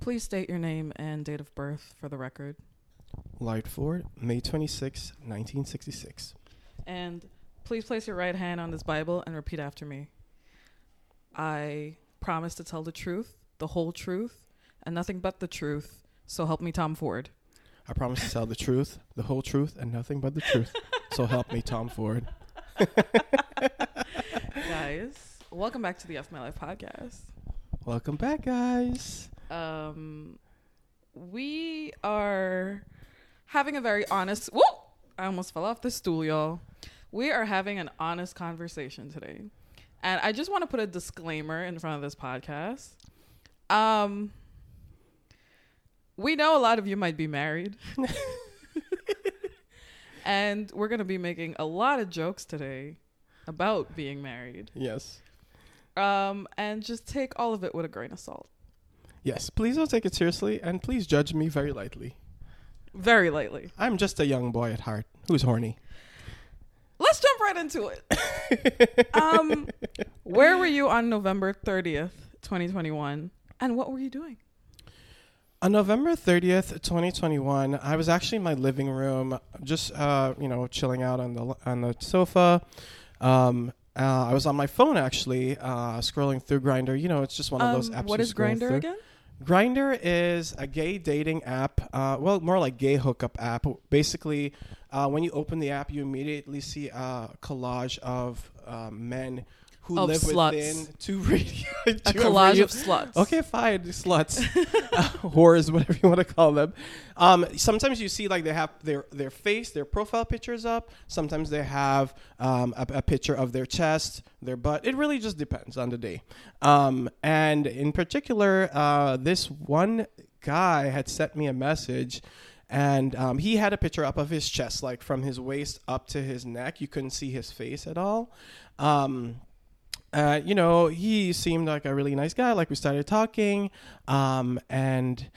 Please state your name and date of birth for the record. Lide Ford, May 26, 1966. And please place your right hand on this Bible and repeat after me. I promise to tell the truth, the whole truth, and nothing but the truth. So help me, Tom Ford. I promise to tell the truth, the whole truth, and nothing but the truth. so help me, Tom Ford. Guys, welcome back to the F My Life podcast. Welcome back, guys. Um, we are having a very honest. Whoa! I almost fell off the stool, y'all. We are having an honest conversation today, and I just want to put a disclaimer in front of this podcast. Um, we know a lot of you might be married, and we're gonna be making a lot of jokes today about being married. Yes. Um, and just take all of it with a grain of salt, Yes, please don't take it seriously, and please judge me very lightly. very lightly. I'm just a young boy at heart who's horny. let's jump right into it. um, where were you on November 30th, 2021? And what were you doing? On November 30th, 2021, I was actually in my living room, just uh, you know, chilling out on the on the sofa. Um, uh, I was on my phone actually, uh, scrolling through Grindr. You know, it's just one of those Um, apps. what is Grindr again? Grindr is a gay dating app. Uh, well, more like gay hookup app. Basically, uh, when you open the app, you immediately see a collage of uh, men who Of live sluts. within two radio. A collage of sluts. Okay, fine, sluts, uh, whores, whatever you want to call them. Um, sometimes you see like they have their their face, their profile pictures up. Sometimes they have um, a, a picture of their chest, their butt. It really just depends on the day. Um, and in particular, uh, this one guy had sent me a message. And um, he had a picture up of his chest, like from his waist up to his neck. You couldn't see his face at all. Um, uh, you know, he seemed like a really nice guy. Like we started talking, um, and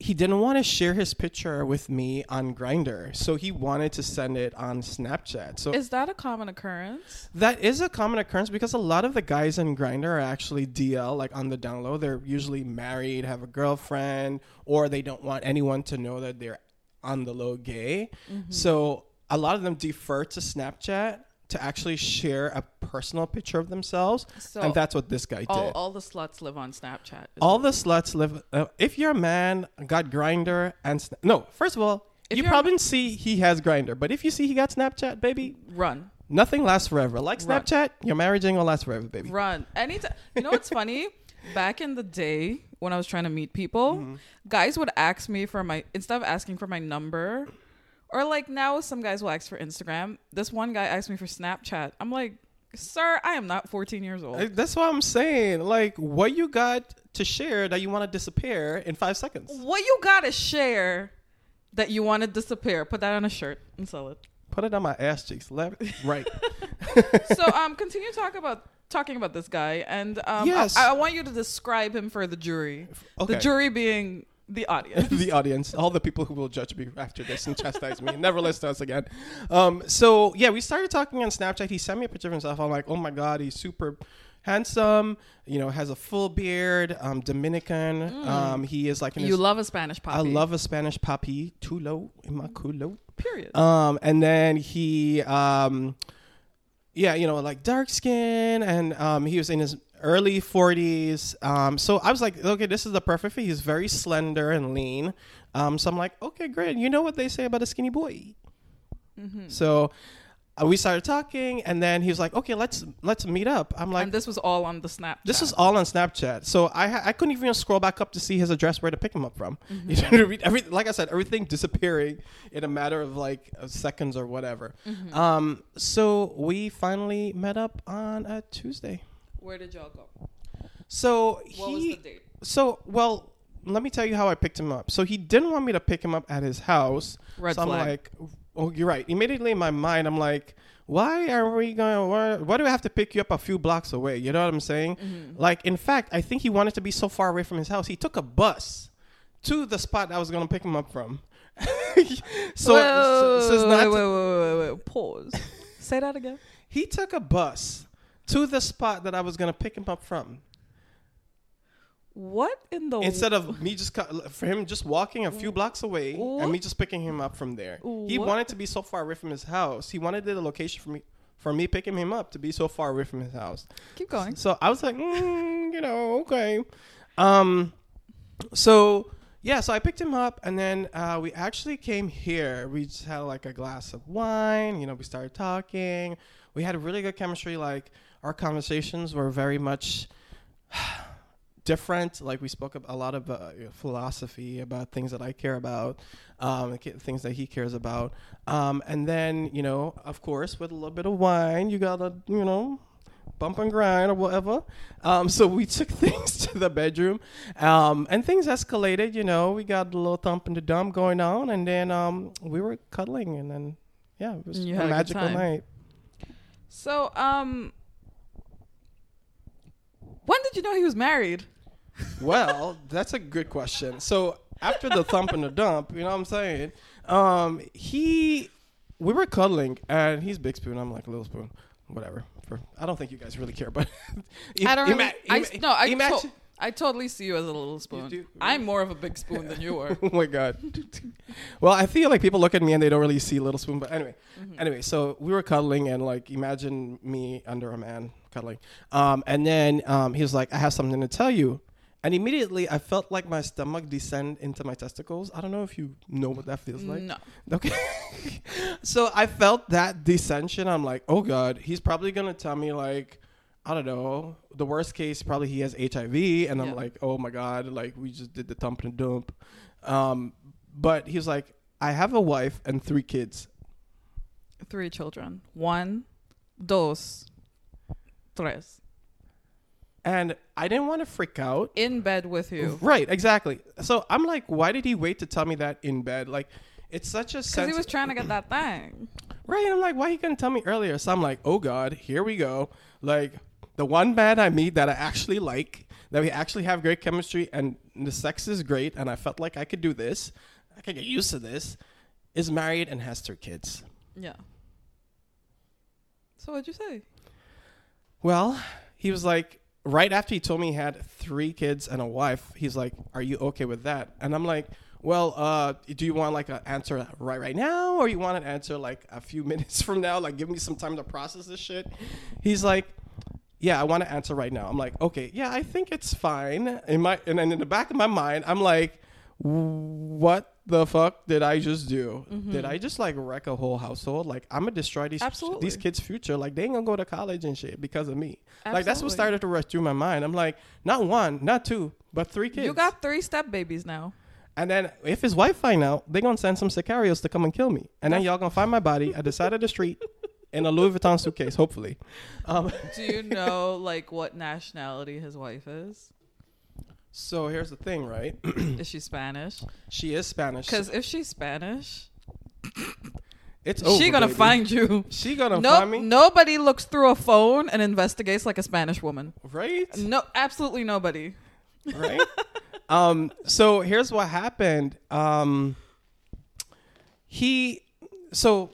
he didn't want to share his picture with me on Grindr, so he wanted to send it on Snapchat. So Is that a common occurrence? that is a common occurrence because a lot of the guys in Grinder are actually DL, like on the down low. They're usually married, have a girlfriend, or they don't want anyone to know that they're on the low gay. So a lot of them defer to Snapchat to actually share a personal picture of themselves, So and that's what this guy all, did. all the sluts live on Snapchat. All the sluts live. Uh, if you're a man, got Grindr and Sna- no. First of all, If you probably see he has Grindr, but if you see he got Snapchat, baby, run, nothing lasts forever. Like Run. Snapchat, your marriage ain't gonna last forever, baby. run. Anytime. You know what's funny? Back in the day when I was trying to meet people, Mm-hmm. guys would ask me for my instead of asking for my number, or like now some guys will ask for Instagram. This one guy asked me for Snapchat. I'm like, sir, I am not 14 years old. That's what I'm saying. Like, what you got to share that you want to disappear in five seconds? what you gotta share that you want to disappear? Put that on a shirt and sell it. Put it on my ass cheeks, left, right. so um, continue talk about talking about this guy, and um, Yes. I, I want you to describe him for the jury. Okay. The jury being the audience. the audience, all the people who will judge me after this and chastise me, never listen to us again. Um, so yeah, we started talking on Snapchat. He sent me a picture of himself. I'm like, oh my god, he's super handsome. You know, has a full beard. Um, Dominican. Um, he is like you his, love a Spanish I love a Spanish poppy. Tulo in my culo. Period. Um, and then he, um, yeah, you know, like dark skin, and um, he was in his early 40s. Um, so I was like, okay, this is the perfect fit. He's very slender and lean. Um, so I'm like, okay, great. You know what they say about a skinny boy. Mm-hmm. So uh, we started talking, and then he was like, okay, let's let's meet up. I'm like, and this was all on the Snapchat. this is all on Snapchat. So I ha- I couldn't even scroll back up to see his address where to pick him up from. Mm-hmm. You know, every, like I said, everything disappearing in a matter of like uh, seconds or whatever. Mm-hmm. Um, so we finally met up on a Tuesday. Where did y'all go? So What was he, the date? so well, let me tell you how I picked him up. So he didn't want me to pick him up at his house. Red so flag. I'm like, oh, you're right. Immediately in my mind, I'm like, why are we going? Why, why do I have to pick you up a few blocks away? You know what I'm saying? Mm-hmm. Like, in fact, I think he wanted to be so far away from his house. He took a bus to the spot I was going to pick him up from. so, wait, so, so wait, not wait, wait, wait, wait, Pause. Say that again. he took a bus to the spot that I was going to pick him up from. What in the Instead of me just for him just walking a few blocks away and me just picking him up from there. He What? wanted to be so far away from his house. He wanted the location for me for me picking him up to be so far away from his house. keep going? So I was like, mm, you know, okay. Um, so yeah, so I picked him up, and then uh, we actually came here. We just had like a glass of wine. You know, we started talking. We had a really good chemistry. Like our conversations were very much different. Like we spoke a lot of uh, philosophy about things that I care about, um, things that he cares about. Um, and then you know, of course, with a little bit of wine, you gotta you know bump and grind or whatever. Um, so we took things to the bedroom, um, and things escalated. You know, we got a little thump and the dump going on, and then um, we were cuddling, and then yeah, it was You a had a magical night. So, um, when did you know he was married? Well, that's a good question. So after the thump and the dump, you know what I'm saying? Um, he, we were cuddling, and he's big spoon. I'm like little spoon, whatever. For I don't think you guys really care, but I don't really. I, ima- no, I, imagine- to- I totally see you as a little spoon. do? I'm more of a big spoon than you are. oh my god. well, I feel like people look at me and they don't really see Little Spoon, but anyway. Mm-hmm. Anyway, so we were cuddling and like imagine me under a man cuddling. Um, and then um, he was like, "I have something to tell you." And immediately I felt like my stomach descend into my testicles. I don't know if you know what that feels like. no. Okay. so I felt that descension. I'm like, oh God, he's probably gonna tell me like, I don't know, the worst case probably he has HIV, and I'm Yeah. like, oh my God, like we just did the thump and dump. Um, but he's like, I have a wife and three kids. Three children. One, dos, tres. And I didn't want to freak out. In bed with you. Right, exactly. So I'm like, why did he wait to tell me that in bed? Like, it's such a Because he was trying to get that thing. Right. And I'm like, why he couldn't tell me earlier? So I'm like, oh God, here we go. Like the one man I meet that I actually like, that we actually have great chemistry and the sex is great, and I felt like I could do this, I could get used to this, is married and has three kids. Yeah. So what'd you say? Well, he was like, right after he told me he had three kids and a wife, he's like, "Are you okay with that?" And I'm like, "Well, uh, do you want like an answer right right now, or you want an answer like a few minutes from now? Like, give me some time to process this shit." He's like, "Yeah, I want to answer right now." I'm like, "Okay, yeah, I think it's fine." In my and then in the back of my mind, I'm like, "What?" The fuck did I just do? Did I just like wreck a whole household? Like I'm gonna destroy these Absolutely. these kids' future. Like they ain't gonna go to college and shit because of me. Like that's what started to rush through my mind. I'm like, not one, not two, but three kids. You got three step babies now. and then if his wife find out, they gonna send some sicarios to come and kill me. And then y'all gonna find my body at the side of the street in a Louis Vuitton suitcase, hopefully. Um, Do you know like what nationality his wife is? So here's the thing, right? Is she Spanish? she is Spanish. Because if she's Spanish, it's she gonna baby. find you. She gonna Nope, find me, nobody looks through a phone and investigates like a Spanish woman. right? No, absolutely nobody. right? um, so here's what happened. Um, he, so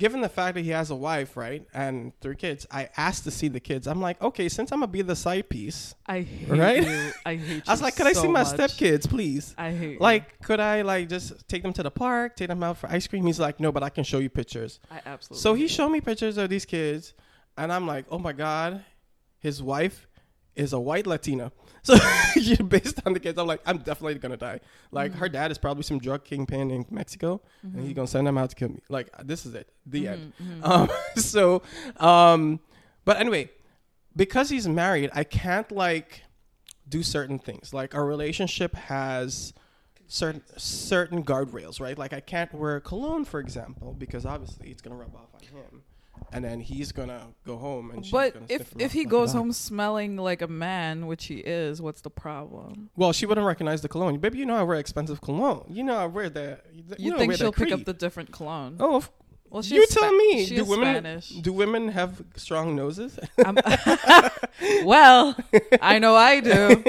given the fact that he has a wife, right, and three kids, I asked to see the kids. I'm like, okay, since I'm gonna be the side piece, I hate Right? you. I hate you. I was like, could I see my much. stepkids, please? I hate you. Like, could I like just take them to the park, take them out for ice cream? He's like, no, but I can show you pictures. I absolutely. So he showed me pictures of these kids, and I'm like, oh my god, his wife is a white Latina. So based on the kids, I'm like, I'm definitely gonna die. Like her dad is probably some drug kingpin in Mexico, and he's gonna send them out to kill me. Like this is it, the end. Um, so, um, but anyway, because he's married, I can't like do certain things. Like our relationship has certain certain guardrails, right? Like I can't wear cologne, for example, because obviously it's gonna rub off on him, and then he's gonna go home and she's But gonna if if he like goes home smelling like a man, which he is, what's the problem? well, she wouldn't recognize the cologne. Baby, you know I wear expensive cologne. You know I wear the. You, You, know think she'll pick up the different cologne? Oh, of- well, you tell Spa- me. Do women Spanish. do women have strong noses? Well, I know I do.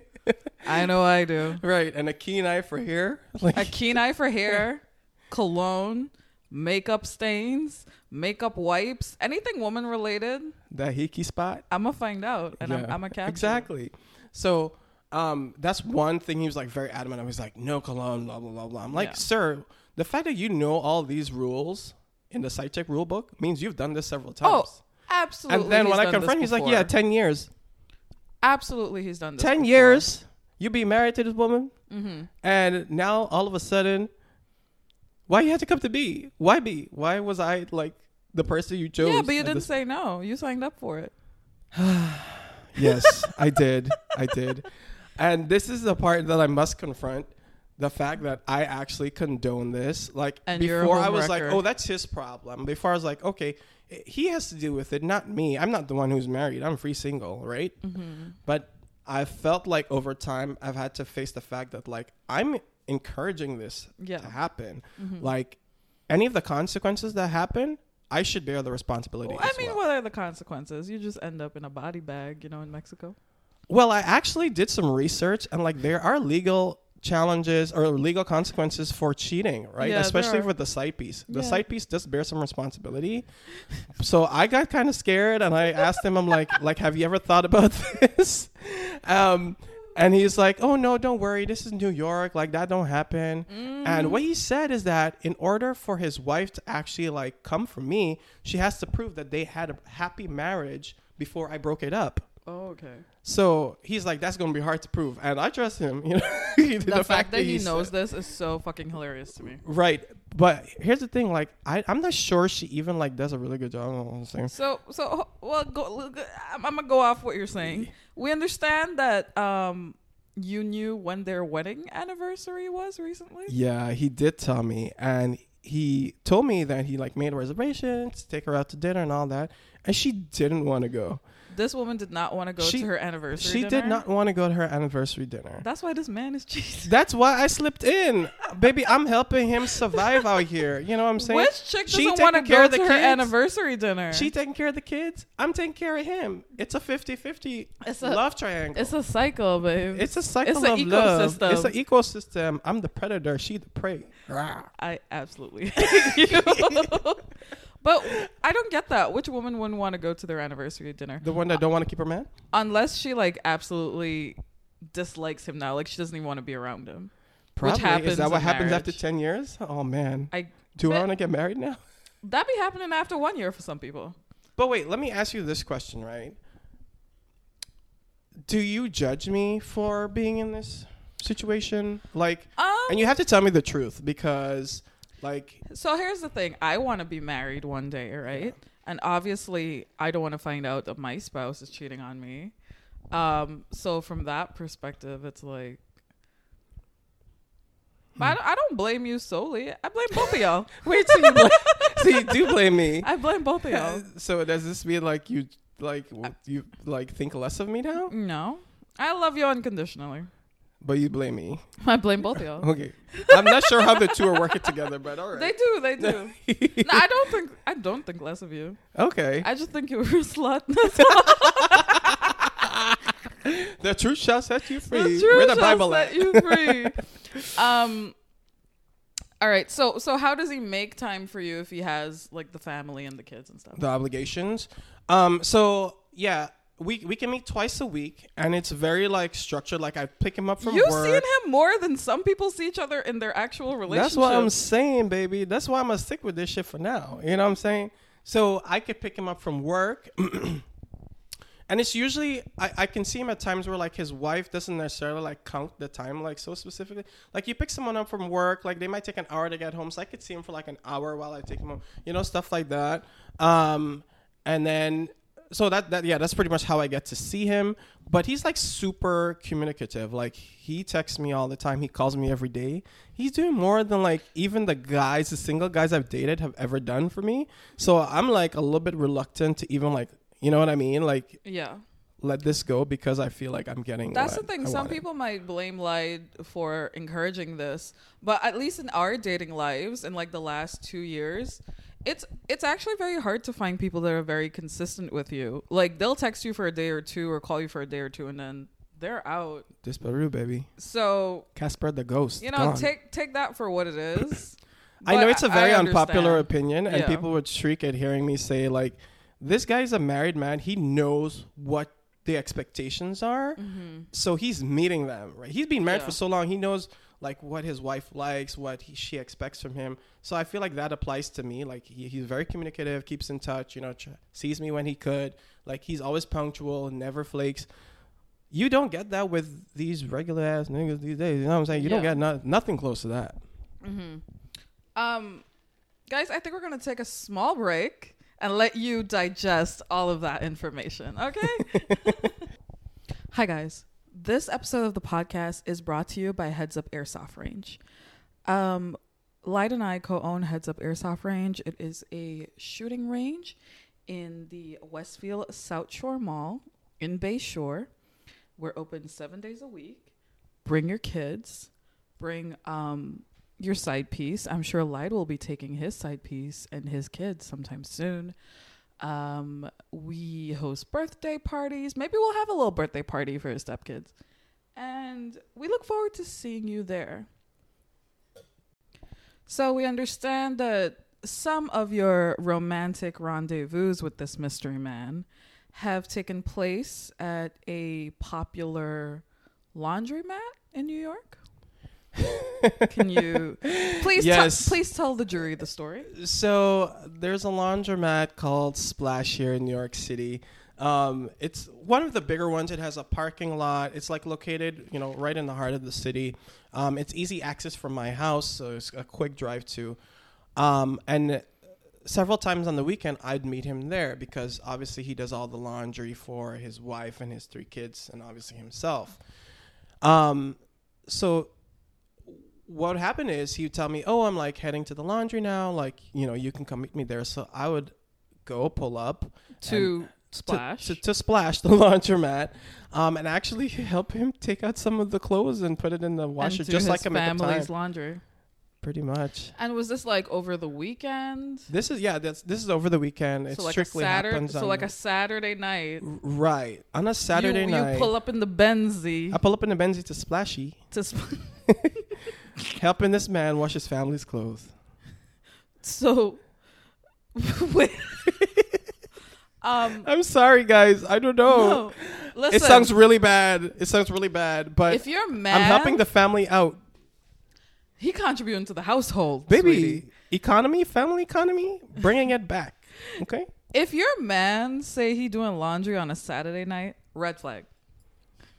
I know I do. right, and a keen eye for hair. Like A keen eye for hair, cologne, makeup stains, makeup wipes, anything woman related. that hickey spot. I'm gonna find out, and I'm, Yeah, I'm gonna catch. exactly. So um, that's one thing he was like very adamant. on. was like, no cologne, blah blah blah blah. I'm like, Yeah. sir, the fact that you know all these rules in the site check rule book means you've done this several times. Oh, absolutely. and then he's when I confront, him, he's like, yeah, ten years. absolutely, he's done this. Ten before. years. You be married to this woman, Mhm. and now all of a sudden, why you had to come to me? Why me? Why was I like the person you chose? Yeah, but you didn't this- say no. You signed up for it. Yes, I did. I did. And this is the part that I must confront the fact that I actually condone this. Like And before I was like, "Oh, that's his problem." Before I was like, "Okay, he has to deal with it, not me. I'm not the one who's married. I'm free single, right?" Mm-hmm. But I felt like over time I've had to face the fact that like I'm encouraging this Yeah. to happen. Mhm. Like any of the consequences that happen, I should bear the responsibility. Well, I mean, well. what are the consequences? You just end up in a body bag, you know, in Mexico. Well, I actually did some research, and like there are legal challenges or legal consequences for cheating, right? Yeah, Especially with the side piece. The Yeah. side piece does bear some responsibility. so I got kind of scared, and I asked him, "I'm like, like, have you ever thought about this?" Um, and he's like, "Oh no, don't worry. This is New York. Like that don't happen." Mm-hmm. And what he said is that in order for his wife to actually like come for me, she has to prove that they had a happy marriage before I broke it up. Oh, okay. So he's like, that's gonna be hard to prove, and I trust him. You know, the, The, fact, that he said- knows this is so fucking hilarious to me. right? But here's the thing: like, I, I'm not sure she even like does a really good job. on I'm saying. So, so well, go, I'm, I'm gonna go off what you're saying. We understand that um, you knew when their wedding anniversary was recently. Yeah, he did tell me, and he told me that he like made reservations, to take her out to dinner and all that, and she didn't want to go. This woman did not want to go She- to her anniversary. She did not want to go to her anniversary dinner. That's why this man is cheating. That's why I slipped in, baby. I'm helping him survive out here. You know what I'm saying? Which chick She doesn't want to taking care go of the to her kids. anniversary dinner? She taking care of the kids. I'm taking care of him. It's a 50-50 It's a- love triangle. it's a cycle, babe. It's a cycle It's an of love. ecosystem. It's an ecosystem. I'm the predator. She the prey. I absolutely hate you. but I don't get that. Which woman wouldn't want to go to their anniversary dinner The one that don't want to keep her man. unless she like absolutely dislikes him now? Like she doesn't even want to be around him. Probably. happens Is that what happens after ten years? Oh man. I Do I want to get married now? that be happening after one year for some people. But wait, let me ask you this question, right? Do you judge me for being in this situation? Like, Um, and you have to tell me the truth because, like, So here's the thing. I want to be married one day, right? And obviously, I don't want to find out that my spouse is cheating on me. Um, so from that perspective, it's like, but I, don't, I don't blame you solely. I blame both of y'all. wait, so you, blame, so you do blame me? I blame both of y'all. so does this mean like you like you like think less of me now? No, I love you unconditionally. But you blame me. I blame both of y'all. Okay, I'm not sure how the two are working together, but all They do. They do. no, I don't think. I don't think less of you. okay, I just think you're a slut. The truth shall set you free. The truth Where the shall Bible set at? you free. um. All right. So so how does he make time for you if he has like the family and the kids and stuff? the obligations. Um, so yeah, we we can meet twice a week, and it's very like structured. Like I pick him up from work. You've work. seen him more than some people see each other in their actual relationship. That's what I'm saying, baby. That's why I'm gonna stick with this shit for now. You know what I'm saying? So I could pick him up from work. And it's usually I, I can see him at times where like his wife doesn't necessarily like count the time like so specifically. Like you pick someone up from work, like they might take an hour to get home. So I could see him for like an hour while I take him home. You know, stuff like that. Um and then so that that yeah, that's pretty much how I get to see him. But he's like super communicative. Like he texts me all the time. He calls me every day. He's doing more than like even the guys, the single guys I've dated have ever done for me. So I'm like a little bit reluctant to even like you know what I mean? Like Yeah. let this go because I feel like I'm getting. That's the thing. I Some wanted. people might blame Lide for encouraging this, but at least in our dating lives, in like the last two years, it's it's actually very hard to find people that are very consistent with you. Like they'll text you for a day or two, or call you for a day or two, and then they're out. This Peru baby, So Casper the ghost. you know, gone. take take that for what it is. I know it's a very unpopular opinion, and Yeah. people would shriek at hearing me say like, "This guy's a married man. He knows what the expectations are. Mm-hmm. So he's meeting them, right? He's been married Yeah. for so long. He knows like what his wife likes, what he, she expects from him. So I feel like that applies to me. Like he, he's very communicative, keeps in touch, you know, tr- sees me when he could. Like he's always punctual, never flakes. You don't get that with these regular ass niggas these days. You know what I'm saying? You don't get no, nothing close to that. Mm-hmm. Um, guys, I think we're gonna take a small break and let you digest all of that information. Okay. Hi, guys. This episode of the podcast is brought to you by Heads Up Airsoft Range. Um, Lide and I co-own Heads Up Airsoft Range. It is a shooting range in the Westfield South Shore Mall in Bay Shore. We're open seven days a week. Bring your kids. Bring um, your side piece. I'm sure Lide will be taking his side piece and his kids sometime soon. Um, we host birthday parties. Maybe we'll have a little birthday party for his stepkids. And we look forward to seeing you there. So we understand that some of your romantic rendezvous with this mystery man have taken place at a popular laundromat in New York. Can you please Yes. tell please tell the jury the story? So there's a laundromat called Splash here in New York City. Um, it's one of the bigger ones. It has a parking lot. It's like located, you know, right in the heart of the city. Um, it's easy access from my house, so it's a quick drive to. Um, and several times on the weekend, I'd meet him there because obviously he does all the laundry for his wife and his three kids, and obviously himself. Um, so what would happen is he would tell me, "Oh, I'm like heading to the laundry now. Like, you know, you can come meet me there." So I would go pull up To to- splash. to, to splash the laundromat, um, and actually help him take out some of the clothes and put it in the washer, just like his him at the family's laundry. Pretty much. And was this like over the weekend? This is yeah. That's this is over the weekend. It so like a strictly Saturday, happens. so like a Saturday night. right on a Saturday you, night. You pull up in the Benzie I pull up in the Benzie to splashy, to sp- helping this man wash his family's clothes. so wait. um I'm sorry, guys. I don't know. no. Listen, It sounds really bad. It sounds really bad, but if you're mad, I'm helping the family out. he contributing to the household, Baby, sweetie. economy, family economy, bringing it back. Okay? If your man say he doing laundry on a Saturday night, red flag.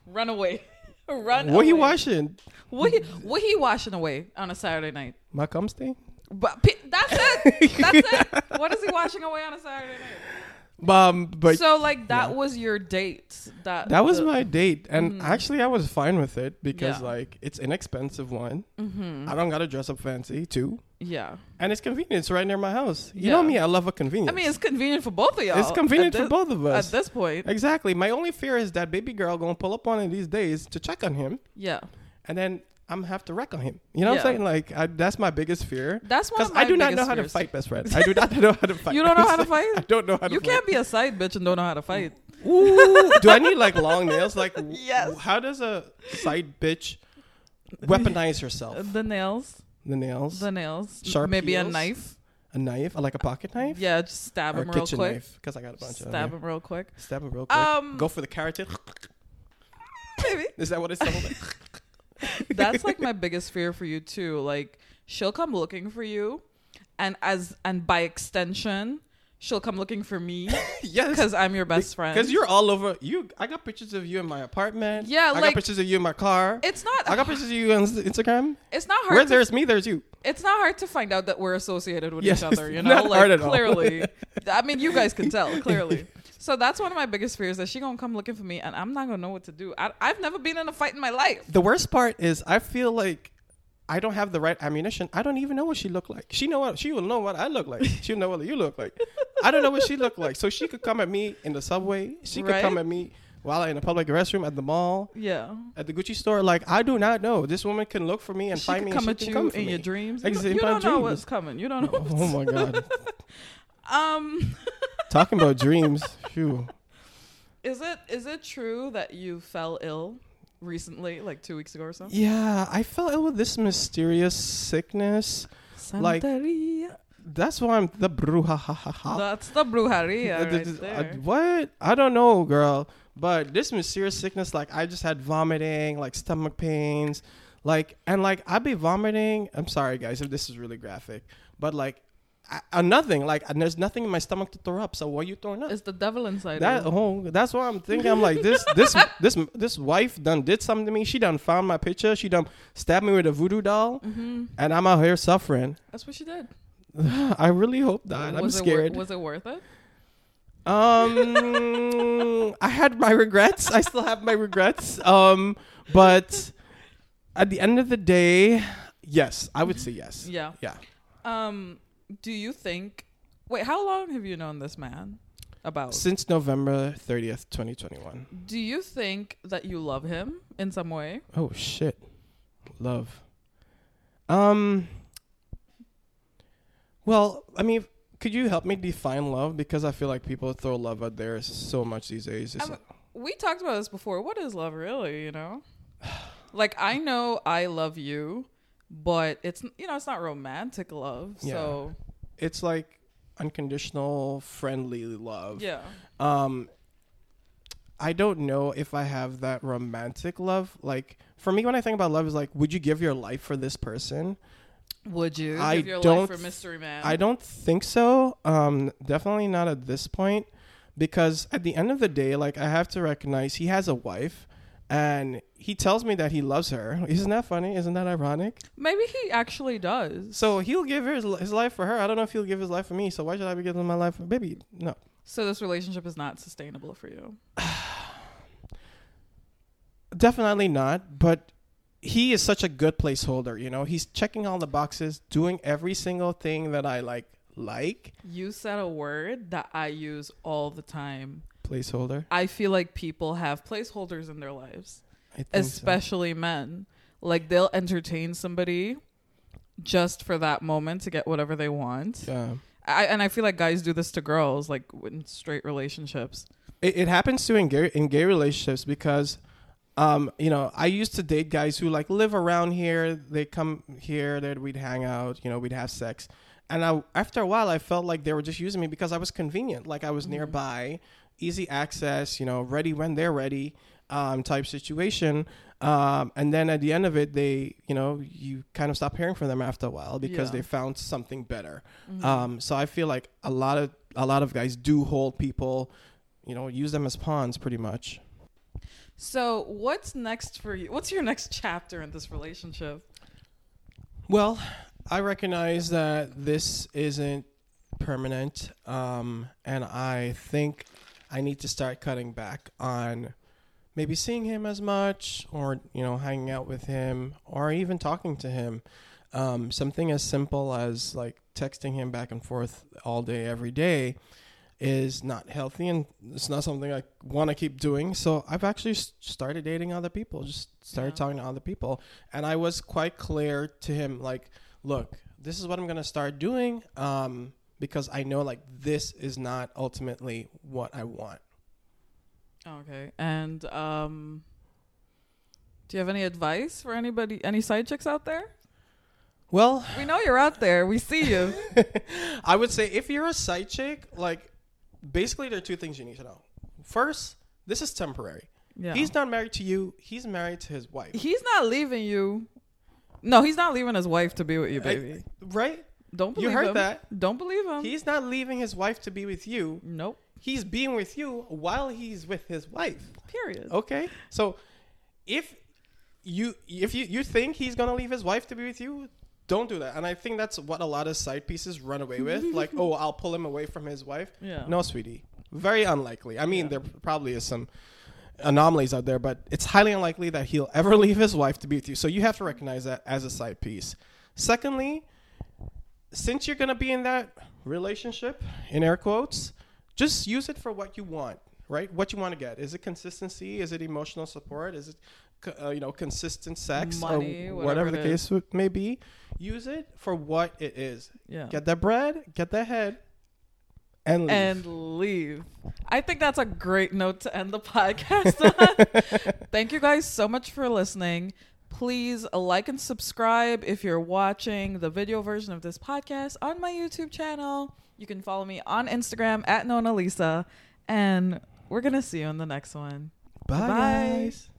Run away. Run What he washing? What he what he washing away on a Saturday night? My cum stain? But that's it. That's it. What is he washing away on a Saturday night? Um, but so like that yeah. was your date. That that was the- my date, and Mhm. actually, I was fine with it because Yeah. like it's inexpensive. One, Mhm. I don't gotta dress up fancy. too. Yeah. and it's convenient. It's right near my house. You Yeah. know me, I love a convenience. I mean, it's convenient for both of y'all. it's convenient at for both of us At this point, Exactly. My only fear is that baby girl gonna pull up one of these days to check on him, yeah. and then I'm gonna have to wreck on him. You know what I'm saying? Like I, that's my biggest fear. That's one of my I do not know how to fight, best friend. I do not know how to fight. You don't know how to fight? I don't know how to fight. You fight. can't be a side bitch and don't know how to fight. Ooh, do I need like long nails? Like, Yes. How does a side bitch weaponize herself? The nails, The nails, the nails, Sharp maybe a knife. a knife, like a pocket knife, Yeah, just stab or him a real kitchen quick. knife. Because I got a bunch of Stab him real quick. Stab him real quick. Um, Go for the carrot. tip. Maybe. Is that what it's called? That's like my biggest fear for you too. Like she'll come looking for you, and as and by extension, she'll come looking for me yes. because I'm your best friend. Because you're all over. You, I got pictures of you in my apartment. Yeah, I got like- pictures of you in my car. It's not. I got pictures of you on Instagram. It's not hard. Where to, there's me, there's you. It's not hard to find out that we're associated with Yes, each other. You know, not like hard at all. clearly. I mean, you guys can tell clearly. So that's one of my biggest fears that she gonna come looking for me, and I'm not gonna know what to do. I, I've never been in a fight in my life. The worst part is I feel like I don't have the right ammunition. I don't even know what she looked like. She know what she will know what I look like. She'll know what you look like. I don't know what she looked like. So she could come at me in the subway. She could Right. come at me while in a public restroom at the mall, Yeah. at the Gucci store. Like I do not know. This woman can look for me and she find me. come at you come in me. your dreams. You, Ex- don't- in you don't know what's coming. You don't know. Oh my god! Um, Talking about dreams. Phew. is it is it true that you fell ill recently, like two weeks ago or so? Yeah, I fell ill with this mysterious sickness. Like- Santeria. That's why I'm the bruja. That's the brujeria Uh, right th- uh, what? I don't know, girl. But this mysterious sickness, like I just had vomiting, like stomach pains, like and like I'd be vomiting. I'm sorry guys if this is really graphic, but like I, I, nothing. Like and there's nothing in my stomach to throw up. So what are you throwing up? It's the devil inside. That oh, that's why I'm thinking. I'm like this, this, this, this wife done did something to me. She done found my picture. She done stabbed me with a voodoo doll, hmm and I'm out here suffering. That's what she did. I really hope not. I'm scared. It wor- was it worth it? Um, I had my regrets. I still have my regrets. Um, but at the end of the day, yes, I would say yes. Yeah. Yeah. Um. Do you think? Wait, how long have you known this man? About. Since November 30th, 2021. Do you think that you love him in some way? Oh shit. Love. Um Well, I mean, could you help me define love because I feel like people throw love out there so much these days. It's I'm- We talked about this before. What is love really? You know, like I know I love you, but it's you know it's not romantic love. So it's like unconditional friendly love. yeah. um i don't know if i have that romantic love like for me when i think about love is like would you give your life for this person Would you? I give your don't life for Mystery Man? i don't think so. Um definitely not at this point because at the end of the day like i have to recognize he has a wife and he tells me that he loves her. Isn't that funny? Isn't that ironic? Maybe he actually does. so he'll give his, his life for her. I don't know if he'll give his life for me. So why should i be giving my life for baby? No. So this relationship is not sustainable for you. Definitely not, but he is such a good placeholder, you know. He's checking all the boxes, doing every single thing that I like like You said a word that I use all the time. placeholder. I feel like people have placeholders in their lives, I think so. especially men. Like they'll entertain somebody just for that moment to get whatever they want. Yeah. I, and I feel like guys do this to girls, like in straight relationships. It, it happens to in gay in gay relationships because um, you know, I used to date guys who like live around here. They come here, that we'd hang out, you know, we'd have sex. And I, after a while, I felt like they were just using me because I was convenient, like I was nearby, easy access, you know, ready when they're ready, um, type situation. Um, and then at the end of it, they, you know, you kind of stop hearing from them after a while because Yeah. they found something better. Mm-hmm. Um, so I feel like a lot of a lot of guys do hold people, you know, use them as pawns, pretty much. So what's next for you? What's your next chapter in this relationship? Well, I recognize that this isn't permanent, um, and I think I need to start cutting back on maybe seeing him as much, or you know, hanging out with him, or even talking to him. Um, something as simple as like texting him back and forth all day, every day, is not healthy, and it's not something I want to keep doing. So I've actually started dating other people. Just started Yeah. talking to other people, and I was quite clear to him, like, look, this is what I'm gonna start doing, um, because I know like this is not ultimately what I want. Okay. And um do you have any advice for anybody any side chicks out there? Well, We know you're out there. We see you. I would say if you're a side chick, like basically there are two things you need to know. First, this is temporary. Yeah. He's not married to you. He's married to his wife. He's not leaving you. No, he's not leaving his wife to be with you, I- baby. right? Don't You believe heard him. that. Don't believe him. He's not leaving his wife to be with you. nope. He's being with you while he's with his wife. Period. Okay? So if you if you, you think he's gonna leave his wife to be with you, don't do that. And I think that's what a lot of side pieces run away with. like, oh, I'll pull him away from his wife. Yeah. No, sweetie. Very unlikely. I mean, Yeah. there probably is some anomalies out there, but it's highly unlikely that he'll ever leave his wife to be with you. So you have to recognize that as a side piece. Secondly, since you're going to be in that relationship, in air quotes, just use it for what you want, right? What you want to get. Is it consistency? Is it emotional support? Is it, uh, you know, consistent sex? Money, or whatever whatever the it case may be. Use it for what it is. Yeah. Get that bread, get that head, and leave. and leave. I think that's a great note to end the podcast on. Thank you guys so much for listening. Please like and subscribe if you're watching the video version of this podcast on my YouTube channel. You can follow me on Instagram at Nona Lisa. And we're gonna see you in the next one. Bye, Bye. guys.